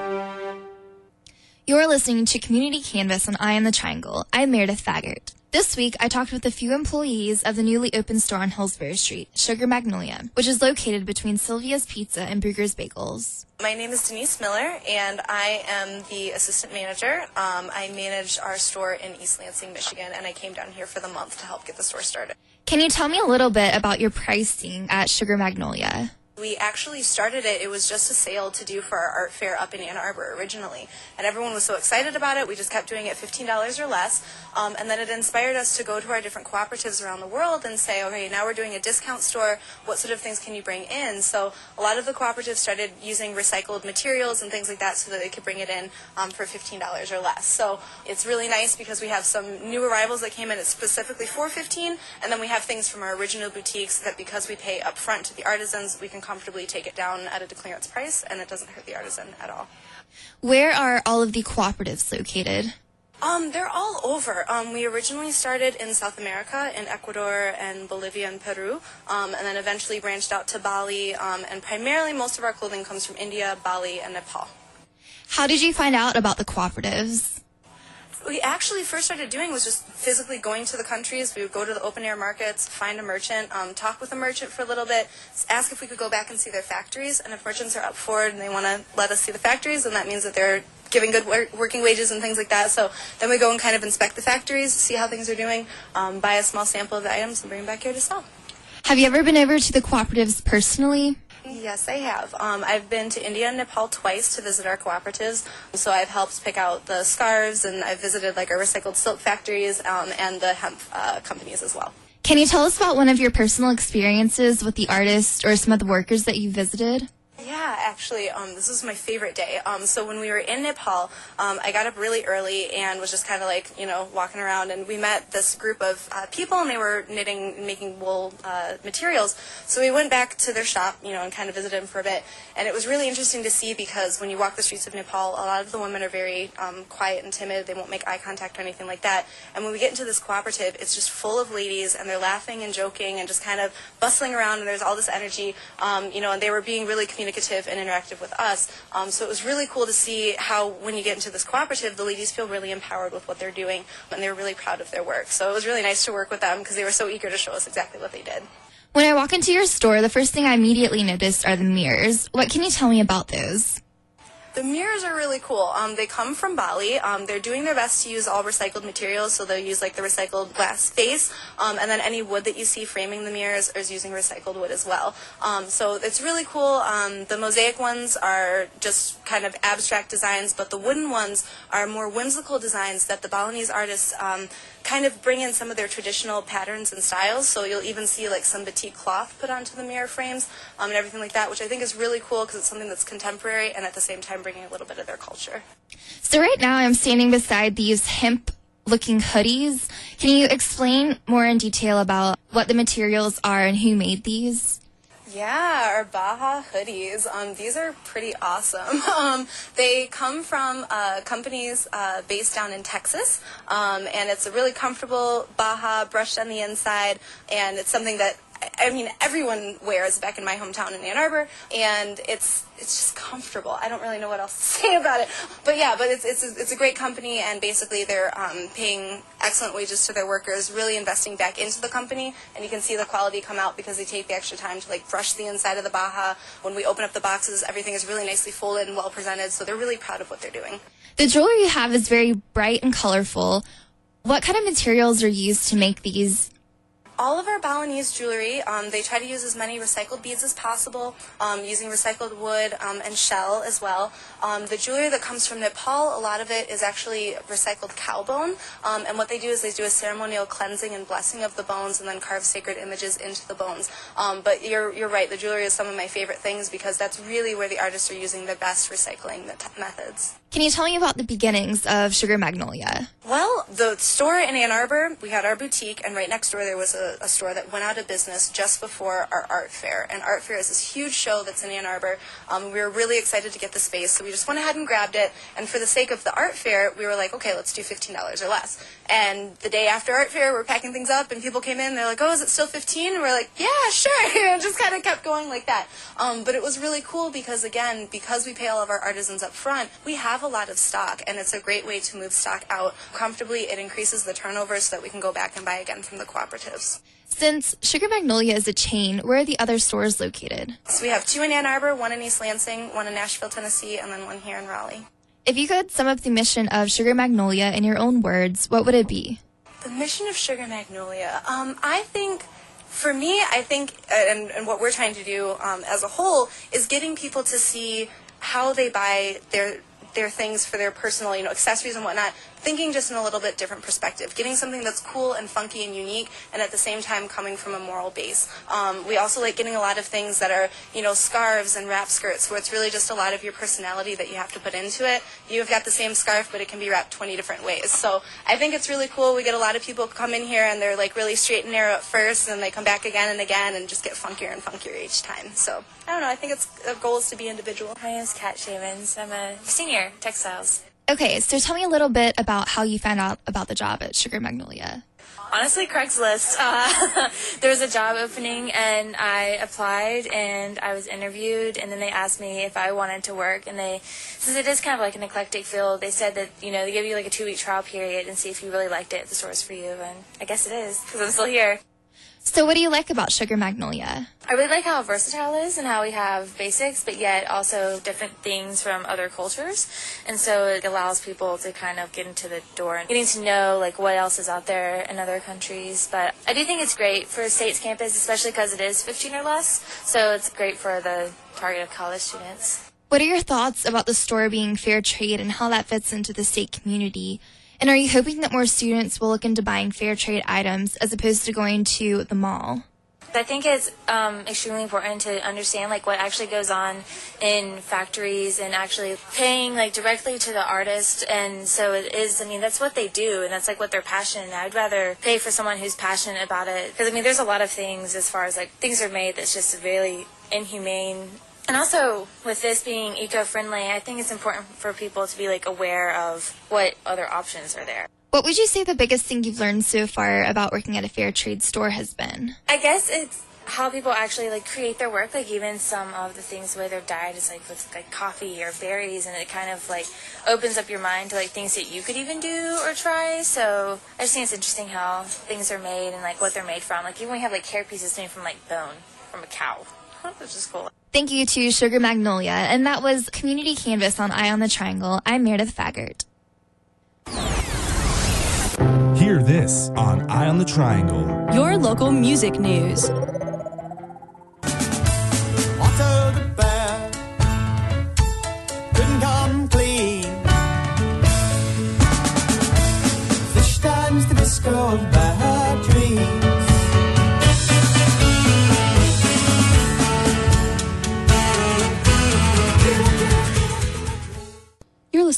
You're listening to Community Canvas on Eye on the Triangle. I'm Meredith Faggart. This week, I talked with a few employees of the newly opened store on Hillsborough Street, Sugar Magnolia, which is located between Sylvia's Pizza and Bruegger's Bagels. My name is Denise Miller, and I am the assistant manager. Um, I manage our store in East Lansing, Michigan, and I came down here for the month to help get the store started. Can you tell me a little bit about your pricing at Sugar Magnolia? We actually started it, it was just a sale to do for our art fair up in Ann Arbor originally. And everyone was so excited about it, we just kept doing it $15 or less. Um, and then it inspired us to go to our different cooperatives around the world and say, okay, now we're doing a discount store. What sort of things can you bring in? So a lot of the cooperatives started using recycled materials and things like that so that they could bring it in um, for $15 or less. So it's really nice because we have some new arrivals that came in specifically for 15 and then we have things from our original boutiques that because we pay up front to the artisans, we can comfortably take it down at a clearance price and it doesn't hurt the artisan at all. Where are all of the cooperatives located? Um, they're all over. Um, we originally started in South America, in Ecuador and Bolivia and Peru, um, and then eventually branched out to Bali. Um, and primarily, most of our clothing comes from India, Bali, and Nepal. How did you find out about the cooperatives? We actually first started doing was just physically going to the countries. We would go to the open air markets, find a merchant, um, talk with a merchant for a little bit, ask if we could go back and see their factories. And if merchants are up for it and they want to let us see the factories, then that means that they're giving good wor- working wages and things like that. So then we go and kind of inspect the factories, see how things are doing, um, buy a small sample of the items, and bring them back here to sell. Have you ever been over to the cooperatives personally? Yes, I have. Um, I've been to India and Nepal twice to visit our cooperatives. So I've helped pick out the scarves, and I've visited like our recycled silk factories um, and the hemp uh, companies as well. Can you tell us about one of your personal experiences with the artists or some of the workers that you visited? Yeah, actually, um, this was my favorite day. Um, so when we were in Nepal, um, I got up really early and was just kind of like, you know, walking around, and we met this group of uh, people, and they were knitting and making wool uh, materials. So we went back to their shop, you know, and kind of visited them for a bit, and it was really interesting to see because when you walk the streets of Nepal, a lot of the women are very um, quiet and timid. They won't make eye contact or anything like that. And when we get into this cooperative, it's just full of ladies, and they're laughing and joking and just kind of bustling around, and there's all this energy, um, you know, and they were being really communicative and interactive with us. Um, so it was really cool to see how when you get into this cooperative, the ladies feel really empowered with what they're doing and they're really proud of their work. So it was really nice to work with them because they were so eager to show us exactly what they did. When I walk into your store, the first thing I immediately noticed are the mirrors. What can you tell me about those? The mirrors are really cool. Um, they come from Bali. Um, they're doing their best to use all recycled materials, so they'll use like the recycled glass face, um, and then any wood that you see framing the mirrors is using recycled wood as well. Um, so it's really cool. Um, the mosaic ones are just kind of abstract designs, but the wooden ones are more whimsical designs that the Balinese artists um, kind of bring in some of their traditional patterns and styles. So you'll even see like some batik cloth put onto the mirror frames and everything like that, which I think is really cool because it's something that's contemporary and at the same time bringing a little bit of their culture. So right now I'm standing beside these hemp looking hoodies. Can you explain more in detail about what the materials are and who made these? Yeah, our Baja hoodies. Um, these are pretty awesome. Um, they come from uh, companies uh, based down in Texas, um, and it's a really comfortable Baja brushed on the inside, and it's something that I mean, everyone wears back in my hometown in Ann Arbor, and it's it's just comfortable. I don't really know what else to say about it, but yeah, but it's it's a, it's a great company, and basically they're um, paying excellent wages to their workers, really investing back into the company, and you can see the quality come out because they take the extra time to like brush the inside of the Baja. When we open up the boxes, everything is really nicely folded and well presented, so they're really proud of what they're doing. The jewelry you have is very bright and colorful. What kind of materials are used to make these all of our Balinese jewelry, um, they try to use as many recycled beads as possible, um, using recycled wood um, and shell as well. Um, the jewelry that comes from Nepal, a lot of it is actually recycled cow bone. Um, and what they do is they do a ceremonial cleansing and blessing of the bones and then carve sacred images into the bones. But you're, you're right, the jewelry is some of my favorite things because that's really where the artists are using the best recycling met- methods. Can you tell me about the beginnings of Sugar Magnolia? Well, the store in Ann Arbor, we had our boutique, and right next door there was a, a, store that went out of business just before our art fair. And art fair is this huge show that's in Ann Arbor. Um, we were really excited to get the space, so we just went ahead and grabbed it. And for the sake of the art fair, we were like, okay, let's do $15 or less. And the day after art fair, we're packing things up, and people came in, they're like, oh, is it still 15? And we're like, yeah, sure. And just kind of kept going like that. Um, but it was really cool because, again, because we pay all of our artisans up front, we have a lot of stock, and it's a great way to move stock out comfortably. It increases the turnover so that we can go back and buy again from the cooperatives. Since Sugar Magnolia is a chain, where are the other stores located? So we have two in Ann Arbor, one in East Lansing, one in Nashville, Tennessee, and then one here in Raleigh. If you could sum up the mission of Sugar Magnolia in your own words, what would it be? The mission of Sugar Magnolia, um, I think for me, I think, and, and, what we're trying to do um, as a whole is getting people to see how they buy their their things for their personal, you know, accessories and whatnot, thinking just in a little bit different perspective, getting something that's cool and funky and unique, and at the same time coming from a moral base. Um, we also like getting a lot of things that are, you know, scarves and wrap skirts, where it's really just a lot of your personality that you have to put into it. You've got the same scarf, but it can be wrapped 20 different ways. So I think it's really cool. We get a lot of people come in here and they're like really straight and narrow at first, and they come back again and again and just get funkier and funkier each time. So I don't know. I think it's a goal is to be individual. My name is Kat Shavens. I'm a senior textiles. Okay, so tell me a little bit about how you found out about the job at Sugar Magnolia. Honestly, Craigslist. Uh, there was a job opening, and I applied, and I was interviewed, and then they asked me if I wanted to work. And they, since it is kind of like an eclectic field, they said that you know they give you like a two week trial period and see if you really liked it, if the is for you. And I guess it is because I'm still here. So, what do you like about Sugar Magnolia? I really like how versatile it is and how we have basics, but yet also different things from other cultures. And so it allows people to kind of get into the door and getting to know like what else is out there in other countries. But I do think it's great for a state's campus, especially because it is 15 or less. So it's great for the target of college students. What are your thoughts about the store being fair trade and how that fits into the state community? And are you hoping that more students will look into buying fair trade items as opposed to going to the mall? I think it's um, extremely important to understand like what actually goes on in factories and actually paying like directly to the artist. And so it is. I mean, that's what they do, and that's like what they're passionate. I'd rather pay for someone who's passionate about it because I mean, there's a lot of things as far as like things are made that's just really inhumane and also, with this being eco-friendly, I think it's important for people to be like aware of what other options are there. What would you say the biggest thing you've learned so far about working at a fair trade store has been? I guess it's how people actually like create their work. Like even some of the things the way they're dyed is like with like coffee or berries, and it kind of like opens up your mind to like things that you could even do or try. So I just think it's interesting how things are made and like what they're made from. Like even we have like hair pieces made from like bone from a cow. Which is cool. Thank you to Sugar Magnolia. And that was Community Canvas on Eye on the Triangle. I'm Meredith Faggart. Hear this on Eye on the Triangle. Your local music news. Fish times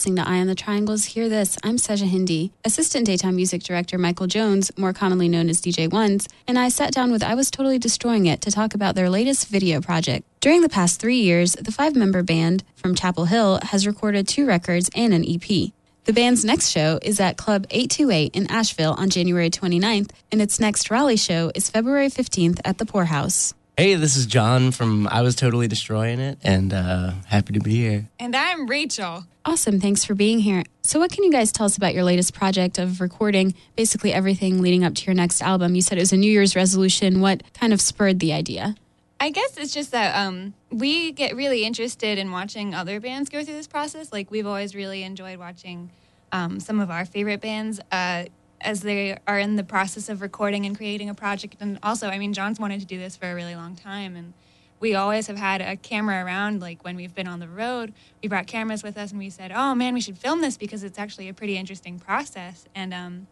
listening to Eye on the Triangles. Hear this. I'm Seja Hindi. Assistant Daytime Music Director Michael Jones, more commonly known as DJ Ones, and I sat down with I Was Totally Destroying It to talk about their latest video project. During the past three years, the five member band from Chapel Hill has recorded two records and an EP. The band's next show is at Club 828 in Asheville on January 29th, and its next Raleigh show is February 15th at the Pour House. Hey, this is John from I Was Totally Destroying It, and uh, happy to be here. And I'm Rachel. Awesome. Thanks for being here. So, what can you guys tell us about your latest project of recording basically everything leading up to your next album? You said it was a New Year's resolution. What kind of spurred the idea? I guess it's just that um, we get really interested in watching other bands go through this process. Like, we've always really enjoyed watching um, some of our favorite bands uh, as they are in the process of recording and creating a project. And also, I mean, John's wanted to do this for a really long time, and we always have had a camera around. Like when we've been on the road, we brought cameras with us, and we said, "Oh man, we should film this because it's actually a pretty interesting process." And um,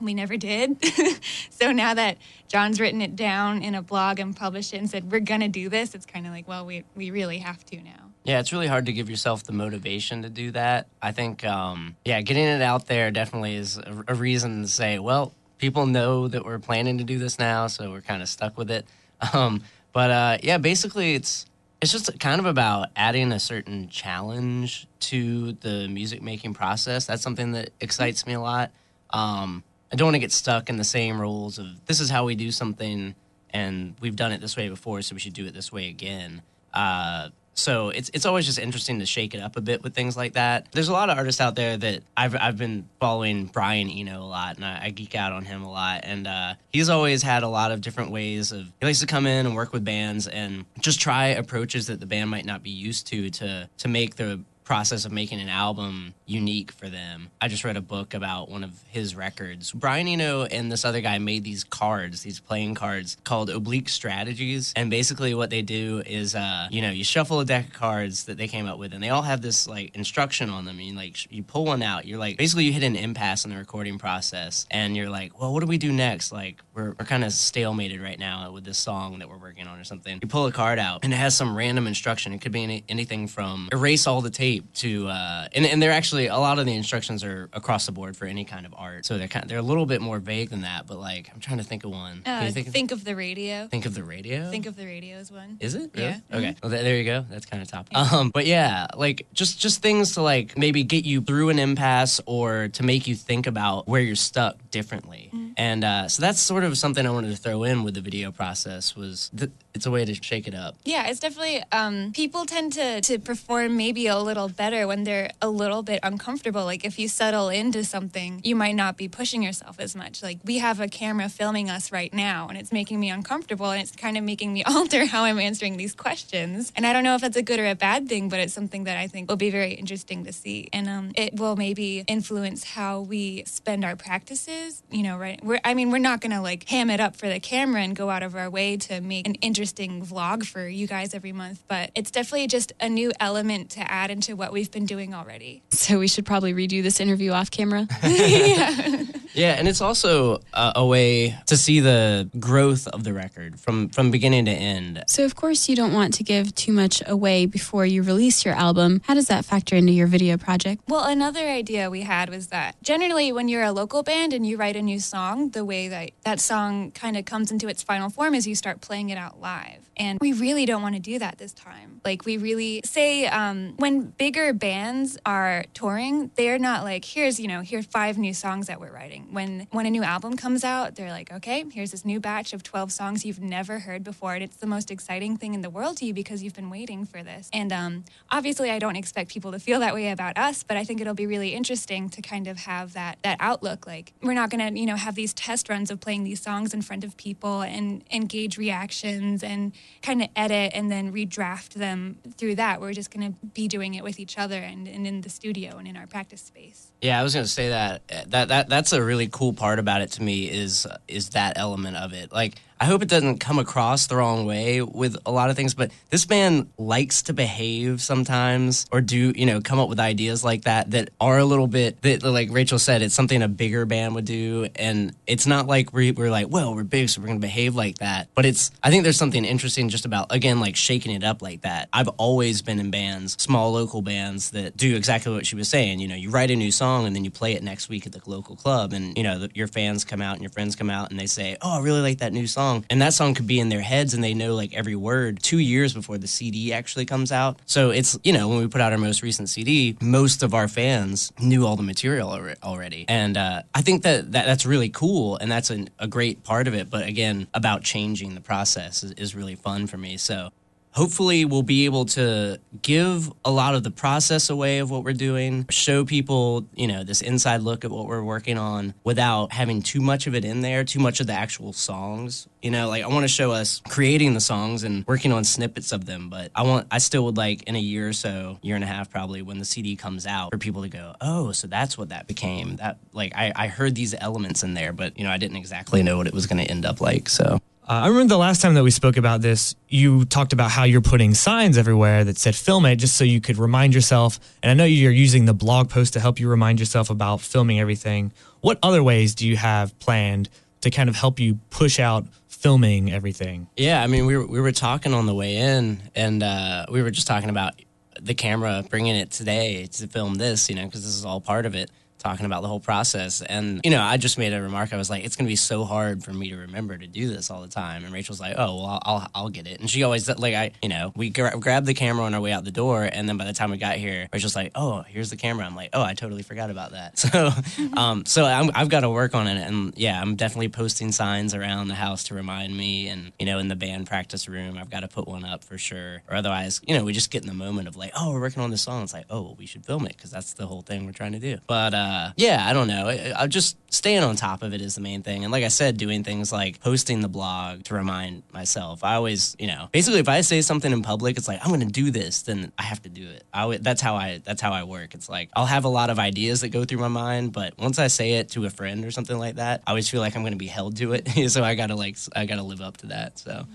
we never did. so now that John's written it down in a blog and published it and said we're gonna do this, it's kind of like, well, we we really have to now. Yeah, it's really hard to give yourself the motivation to do that. I think, um, yeah, getting it out there definitely is a, a reason to say, well, people know that we're planning to do this now, so we're kind of stuck with it. Um, but uh, yeah, basically, it's it's just kind of about adding a certain challenge to the music making process. That's something that excites me a lot. Um, I don't want to get stuck in the same rules of this is how we do something, and we've done it this way before, so we should do it this way again. Uh, so it's it's always just interesting to shake it up a bit with things like that. There's a lot of artists out there that I've I've been following Brian Eno a lot, and I, I geek out on him a lot. And uh, he's always had a lot of different ways of he likes to come in and work with bands and just try approaches that the band might not be used to to to make the process of making an album unique for them. I just read a book about one of his records. Brian Eno and this other guy made these cards, these playing cards called oblique strategies. And basically what they do is uh, you know, you shuffle a deck of cards that they came up with and they all have this like instruction on them. You like you pull one out, you're like basically you hit an impasse in the recording process and you're like, Well, what do we do next? Like we're we're kind of stalemated right now with this song that we're working on or something. You pull a card out and it has some random instruction. It could be any, anything from erase all the tape to uh, and and they're actually a lot of the instructions are across the board for any kind of art. So they're kind of, they're a little bit more vague than that. But like I'm trying to think of one. Can Uh, you think, think, of, of the radio. think of the radio? Think of the radio is one. Is it? Really? Yeah. Okay. Well, th- there you go. That's kind of top. Um, but yeah, like just just things to like maybe get you through an impasse or to make you think about where you're stuck differently. And uh, so that's sort of something I wanted to throw in with the video process was th- it's a way to shake it up. Yeah, it's definitely um, people tend to to perform maybe a little better when they're a little bit uncomfortable. Like if you settle into something, you might not be pushing yourself as much. Like we have a camera filming us right now, and it's making me uncomfortable, and it's kind of making me alter how I'm answering these questions. And I don't know if that's a good or a bad thing, but it's something that I think will be very interesting to see, and um, it will maybe influence how we spend our practices. You know, right? We're I mean, we're not gonna like ham it up for the camera and go out of our way to make an interesting vlog for you guys every month, but it's definitely just a new element to add into what we've been doing already. So we should probably redo this interview off camera. Yeah, and it's also uh, a way to see the growth of the record from from beginning to end. So, of course, you don't want to give too much away before you release your album. How does that factor into your video project? Well, another idea we had was that generally when you're a local band and you write a new song, the way that that song kind of comes into its final form is you start playing it out live. And we really don't want to do that this time. Like, we really say um, when bigger bands are touring, they're not like, here's, you know, here's five new songs that we're writing. When, when a new album comes out, they're like, okay, here's this new batch of 12 songs you've never heard before. And it's the most exciting thing in the world to you because you've been waiting for this. And um, obviously, I don't expect people to feel that way about us, but I think it'll be really interesting to kind of have that, that outlook. Like, we're not to, you know, have these test runs of playing these songs in front of people and engage reactions and kind of edit and then redraft them Um, through that. We're just going to be doing it with each other and, and in the studio and in our practice space. Yeah, I was going to say that that that that's a really cool part about it to me is is that element of it. Like I hope it doesn't come across the wrong way with a lot of things, but this band likes to behave sometimes or do, you know, come up with ideas like that that are a little bit that like Rachel said, it's something a bigger band would do and it's not like we're, we're like, well, we're big so we're going to behave like that. But it's I think there's something interesting just about again like shaking it up like that. I've always been in bands, small local bands that do exactly what she was saying, you know, you write a new song and then you play it next week at the local club and you know, the, your fans come out and your friends come out and they say, "Oh, I really like that new song." And that song could be in their heads and they know like every word 2 years before the CD actually comes out. So it's, you know, when we put out our most recent CD, most of our fans knew all the material alre- already. And uh, I think that, that that's really cool and that's an, a great part of it, but again, about changing the process is, is really fun for me. So hopefully we'll be able to give a lot of the process away of what we're doing show people you know this inside look at what we're working on without having too much of it in there too much of the actual songs. You know like i want to show us creating the songs and working on snippets of them but i want i still would like in a year or so year and a half probably when the cd comes out for people to go oh so that's what that became. That like i, I heard these elements in there but you know i didn't exactly know what it was going to end up like so uh, I remember the last time that we spoke about this, you talked about how you're putting signs everywhere that said film it just so you could remind yourself. And I know you're using the blog post to help you remind yourself about filming everything. What other ways do you have planned to kind of help you push out filming everything? Yeah, I mean, we were, we were talking on the way in, and uh, we were just talking about the camera, bringing it today to film this, you know, because this is all part of it talking about the whole process. And, you know, I just made a remark. I was like, it's going to be so hard for me to remember to do this all the time. And Rachel's like, oh, well, I'll, I'll get it. And she always, like, I, you know, we gra- grabbed the camera on our way out the door. And then by the time we got here, Rachel's like, oh, here's the camera. I'm like, oh, I totally forgot about that. So, um, so i have got to work on it. And yeah, I'm definitely posting signs around the house to remind me. And, you know, in the band practice room, I've got to put one up for sure. Or otherwise, you know, we just get in the moment of like, oh, we're working on this song. It's like, oh, well, we should film it because that's the whole thing we're trying to do. But, uh, Uh, yeah, I don't know. I, I'm just staying on top of it is the main thing. And like I said, doing things like posting the blog to remind myself. I always, you know, basically if I say something in public, it's like I'm going to do this, then I have to do it. I, that's how I that's how I work. It's like I'll have a lot of ideas that go through my mind, but once I say it to a friend or something like that, I always feel like I'm going to be held to it. so I got to like I got to live up to that. So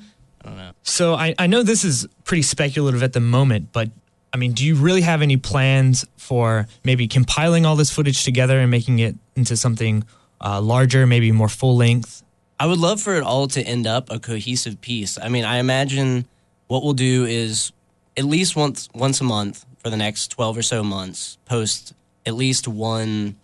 I don't know. So I, I know this is pretty speculative at the moment, but I mean, do you really have any plans for maybe compiling all this footage together and making it into something uh, larger, maybe more full length? I would love for it all to end up a cohesive piece. I mean, I imagine what we'll do is at least once once a month for the next 12 or so months post at least one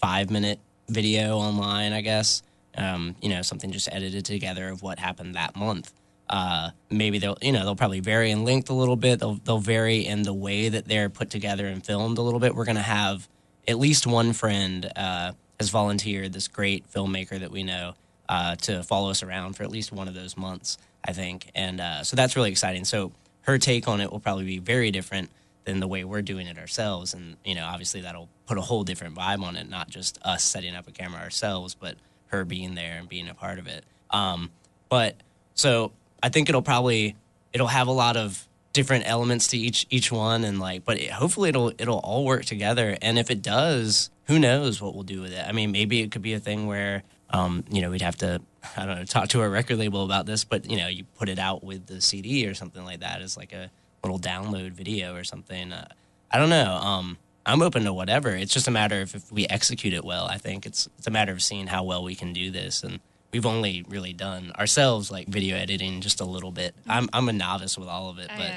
5 minute video online, I guess. Um, you know, something just edited together of what happened that month. Uh, maybe they'll you know they'll probably vary in length a little bit. They'll they'll vary in the way that they're put together and filmed a little bit. We're gonna have at least one friend uh, has volunteered this great filmmaker that we know uh, to follow us around for at least one of those months. I think, and uh, so that's really exciting. So her take on it will probably be very different than the way we're doing it ourselves, and you know obviously that'll put a whole different vibe on it. Not just us setting up a camera ourselves, but her being there and being a part of it. Um, but so I think it'll probably it'll have a lot of different elements to each each one and like but it, hopefully it'll it'll all work together. And if it does who knows what we'll do with it. I mean maybe it could be a thing where um, you know we'd have to i don't know talk to a record label about this but you know you put it out with the cd or something like that as like a little download video or something. Uh, i don't know. Um, i'm open to whatever. It's just a matter of if we execute it well i think. It's it's a matter of seeing how well we can do this and we've only really done ourselves like video editing just a little bit. I'm I'm a novice with all of it, but. I, uh,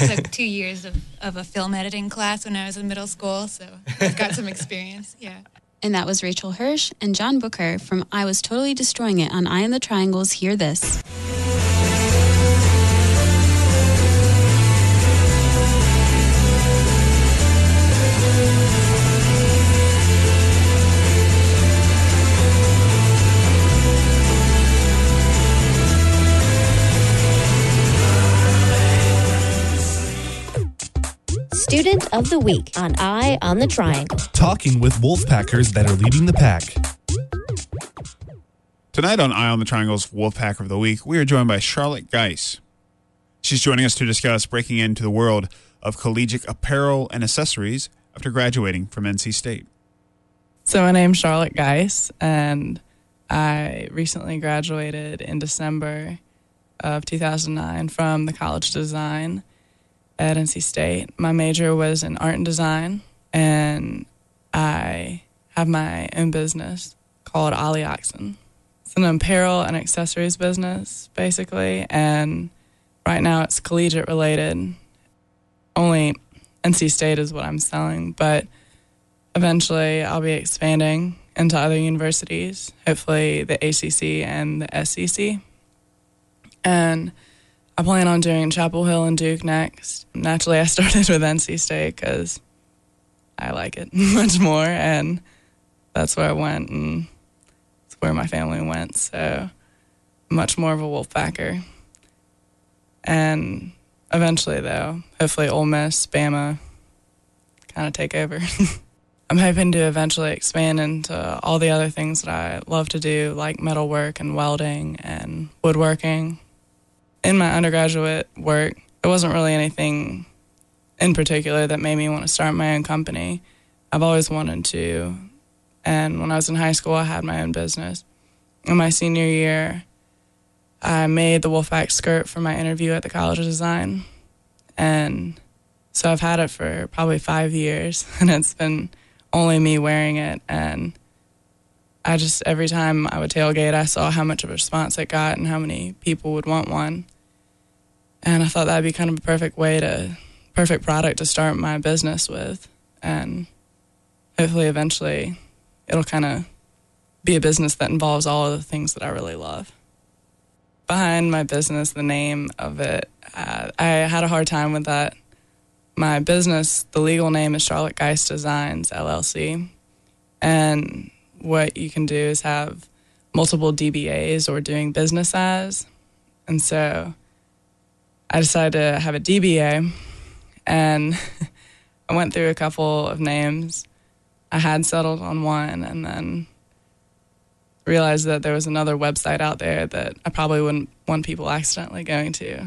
I took two years of, of a film editing class when I was in middle school, so I've got some experience. Yeah. And that was Rachel Hirsch and John Booker from I Was Totally Destroying It on Eye on the Triangles. Hear this. Student of the Week on Eye on the Triangle. Talking with Wolfpackers that are leading the pack. Tonight on Eye on the Triangle's Wolfpacker of the Week, we are joined by Charlotte Geis. She's joining us to discuss breaking into the world of collegiate apparel and accessories after graduating from NC State. So, my name's Charlotte Geis, and I recently graduated in December of 2009 from the College of Design at NC State. My major was in art and design, and I have my own business called Ollie Oxen. It's an apparel and accessories business, basically, and right now it's collegiate related. Only NC State is what I'm selling, but eventually I'll be expanding into other universities, hopefully the ACC and the SEC. And I plan on doing Chapel Hill and Duke next. Naturally, I started with NC State because I like it much more, and that's where I went, and it's where my family went. So, much more of a Wolfpacker. And eventually, though, hopefully Ole Miss, Bama, kind of take over. I'm hoping to eventually expand into all the other things that I love to do, like metalwork and welding and woodworking. In my undergraduate work, it wasn't really anything in particular that made me want to start my own company. I've always wanted to. And when I was in high school, I had my own business. In my senior year, I made the Wolfpack skirt for my interview at the College of Design. And so I've had it for probably five years, and it's been only me wearing it. And I just, every time I would tailgate, I saw how much of a response it got and how many people would want one. And I thought that'd be kind of a perfect way to, perfect product to start my business with. And hopefully, eventually, it'll kind of be a business that involves all of the things that I really love. Behind my business, the name of it, uh, I had a hard time with that. My business, the legal name is Charlotte Geis Designs LLC. And what you can do is have multiple DBAs or doing business as. And so I decided to have a DBA and I went through a couple of names. I had settled on one and then realized that there was another website out there that I probably wouldn't want people accidentally going to.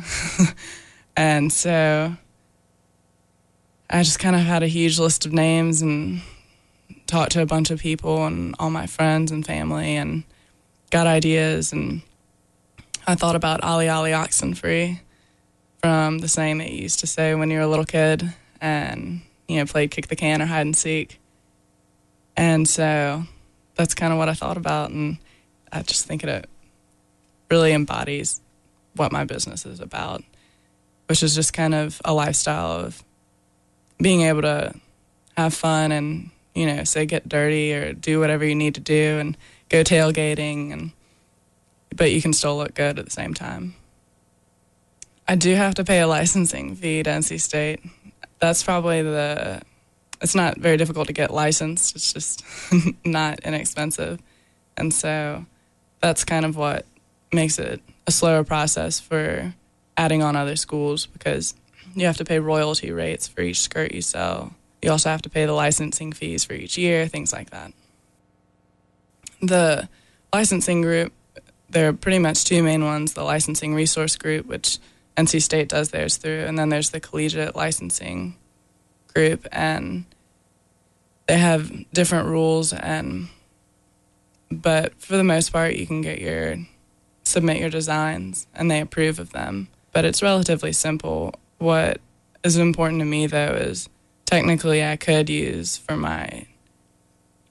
and so I just kind of had a huge list of names and talked to a bunch of people and all my friends and family and got ideas and I thought about Ali Ali Oxenfree from the saying that you used to say when you were a little kid and you know played kick the can or hide and seek. And so that's kind of what I thought about and I just think it really embodies what my business is about, which is just kind of a lifestyle of being able to have fun and you know say get dirty or do whatever you need to do and go tailgating and but you can still look good at the same time. I do have to pay a licensing fee to NC State. That's probably the. It's not very difficult to get licensed. It's just not inexpensive, and so that's kind of what makes it a slower process for adding on other schools because you have to pay royalty rates for each skirt you sell. You also have to pay the licensing fees for each year, things like that. The licensing group, there are pretty much two main ones the licensing resource group, which NC State does theirs through, and then there's the collegiate licensing group, and they have different rules and but for the most part you can get your submit your designs and they approve of them but it's relatively simple what is important to me though is technically I could use for my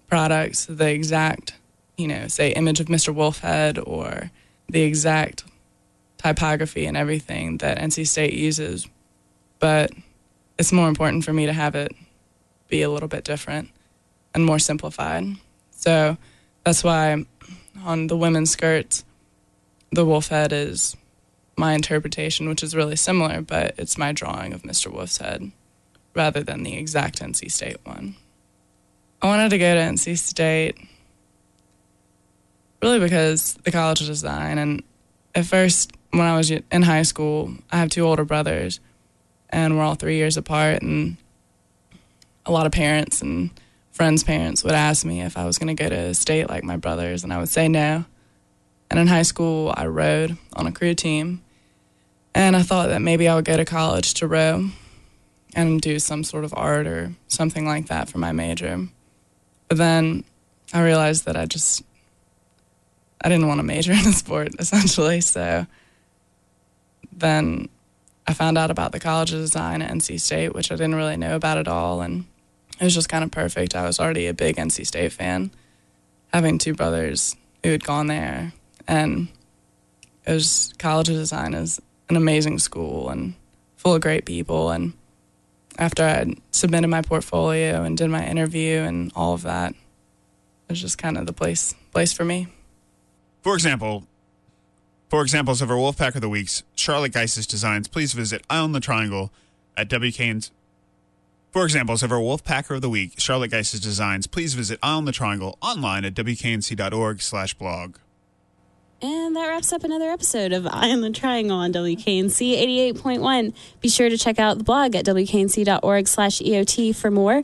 products the exact, you know, say image of Mr. Wolfhead or the exact typography and everything that NC State uses. But it's more important for me to have it be a little bit different and more simplified. So that's why on the women's skirts, the wolf head is my interpretation, which is really similar, but it's my drawing of Mr. Wuf's head rather than the exact NC State one. I wanted to go to NC State really because the College Design. And at first, when I was in high school, I have two older brothers, and we're all three years apart. And a lot of parents and friends' parents would ask me if I was going to go to state like my brothers, and I would say no. And in high school, I rowed on a crew team, and I thought that maybe I would go to college to row and do some sort of art or something like that for my major. But then I realized that I just I didn't want to major in a sport essentially. So then I found out about the College of Design at NC State, which I didn't really know about at all, and it was just kind of perfect. I was already a big NC State fan, having two brothers who had gone there, and it was College of Design is an amazing school and full of great people. And after I submitted my portfolio and did my interview and all of that, it was just kind of the place place for me. For example, for examples of our Wolfpack of the Week's Charlotte Geis's designs, please visit on the Triangle at WKN's. For examples of our Wolfpacker of the Week, Charlotte Geis's designs, please visit on the Triangle online at wknc.org slash blog. And that wraps up another episode of Eye on the Triangle on WKNC 88.1. Be sure to check out the blog at wknc.org slash EOT for more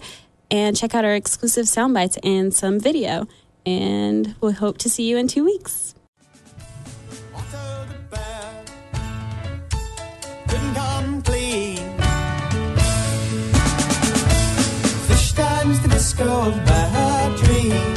and check out our exclusive sound bites and some video. And we hope to see you in two weeks. bad.